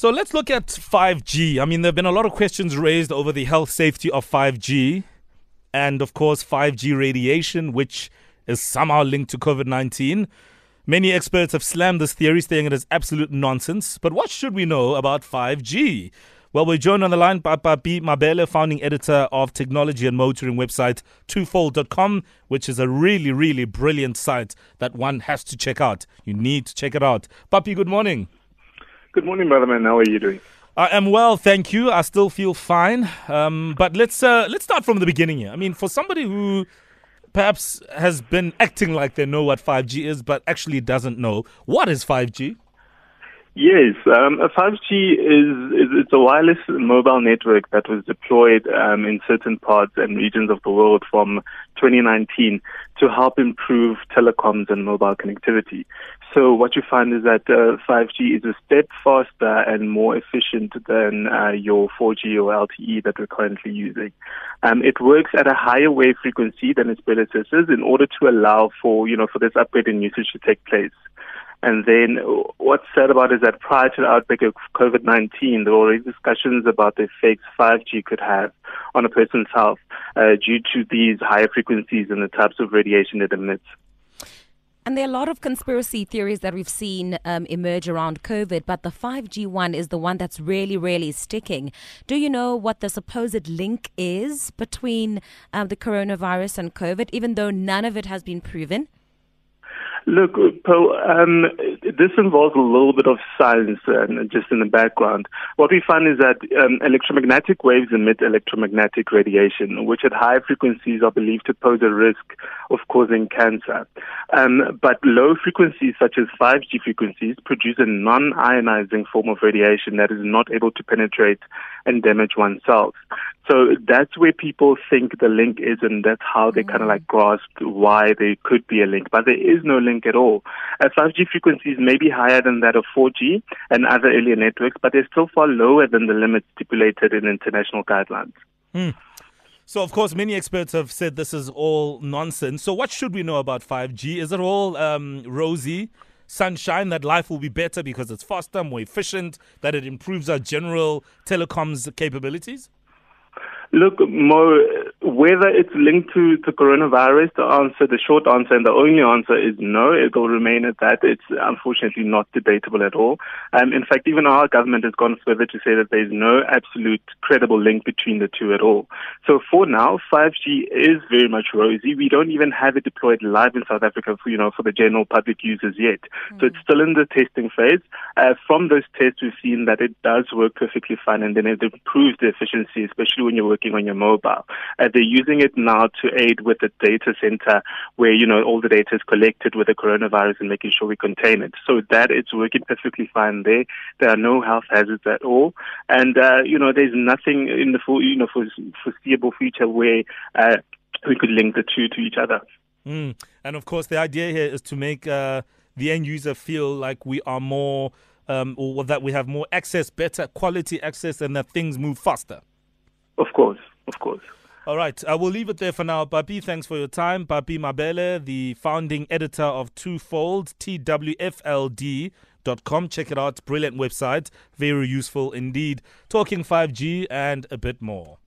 So let's look at 5G. I mean, there have been a lot of questions raised over the health safety of 5G and, of course, 5G radiation, which is somehow linked to COVID 19. Many experts have slammed this theory, saying it is absolute nonsense. But what should we know about 5G? Well, we're joined on the line by Papi Mabele, founding editor of technology and motoring website twofold.com, which is a really, really brilliant site that one has to check out. You need to check it out. Papi, good morning. Good morning, brother man. How are you doing? I am well, thank you. I still feel fine. Um, but let's uh, let's start from the beginning here. I mean, for somebody who perhaps has been acting like they know what 5G is, but actually doesn't know, what is 5G? Yes, um, 5G is, is it's a wireless mobile network that was deployed um, in certain parts and regions of the world from 2019 to help improve telecoms and mobile connectivity. So what you find is that uh, 5G is a step faster and more efficient than uh, your 4G or LTE that we're currently using. Um, it works at a higher wave frequency than its predecessors in order to allow for you know for this upgrade in usage to take place. And then what's said about is that prior to the outbreak of COVID-19, there were already discussions about the effects 5G could have on a person's health uh, due to these higher frequencies and the types of radiation it emits. And there are a lot of conspiracy theories that we've seen um, emerge around COVID, but the 5G one is the one that's really, really sticking. Do you know what the supposed link is between um, the coronavirus and COVID, even though none of it has been proven? Look, Paul, um, this involves a little bit of science and just in the background. What we find is that um, electromagnetic waves emit electromagnetic radiation, which at high frequencies are believed to pose a risk of causing cancer. Um, but low frequencies, such as 5G frequencies, produce a non-ionizing form of radiation that is not able to penetrate and damage one's cells. So that's where people think the link is, and that's how they kind of like grasped why there could be a link. But there is no link at all. Uh, 5G frequencies may be higher than that of 4G and other earlier networks, but they're still far lower than the limits stipulated in international guidelines. Hmm. So, of course, many experts have said this is all nonsense. So, what should we know about 5G? Is it all um, rosy? sunshine that life will be better because it's faster, more efficient, that it improves our general telecoms capabilities? Look, Mo, whether it's linked to, to coronavirus, the answer, the short answer and the only answer is no. It will remain at that. It's unfortunately not debatable at all. Um, in fact, even our government has gone further to say that there's no absolute credible link between the two at all. So for now, 5G is very much rosy. We don't even have it deployed live in South Africa for, you know, for the general public users yet. Mm. So it's still in the testing phase. Uh, from those tests, we've seen that it does work perfectly fine and then it improves the efficiency, especially when you're working working on your mobile. Uh, they're using it now to aid with the data center where, you know, all the data is collected with the coronavirus and making sure we contain it. So that it's working perfectly fine there. There are no health hazards at all. And, uh, you know, there's nothing in the, full, you know, foreseeable future where, uh, we could link the two to each other. Mm. And of course, the idea here is to make uh, the end user feel like we are more, um, or that we have more access, better quality access, and that things move faster. Of course, of course. All right, uh, I will leave it there for now. Papi, thanks for your time. Papi Mabele, the founding editor of Twofold, twfld.com. Check it out. Brilliant website. Very useful indeed. Talking 5G and a bit more.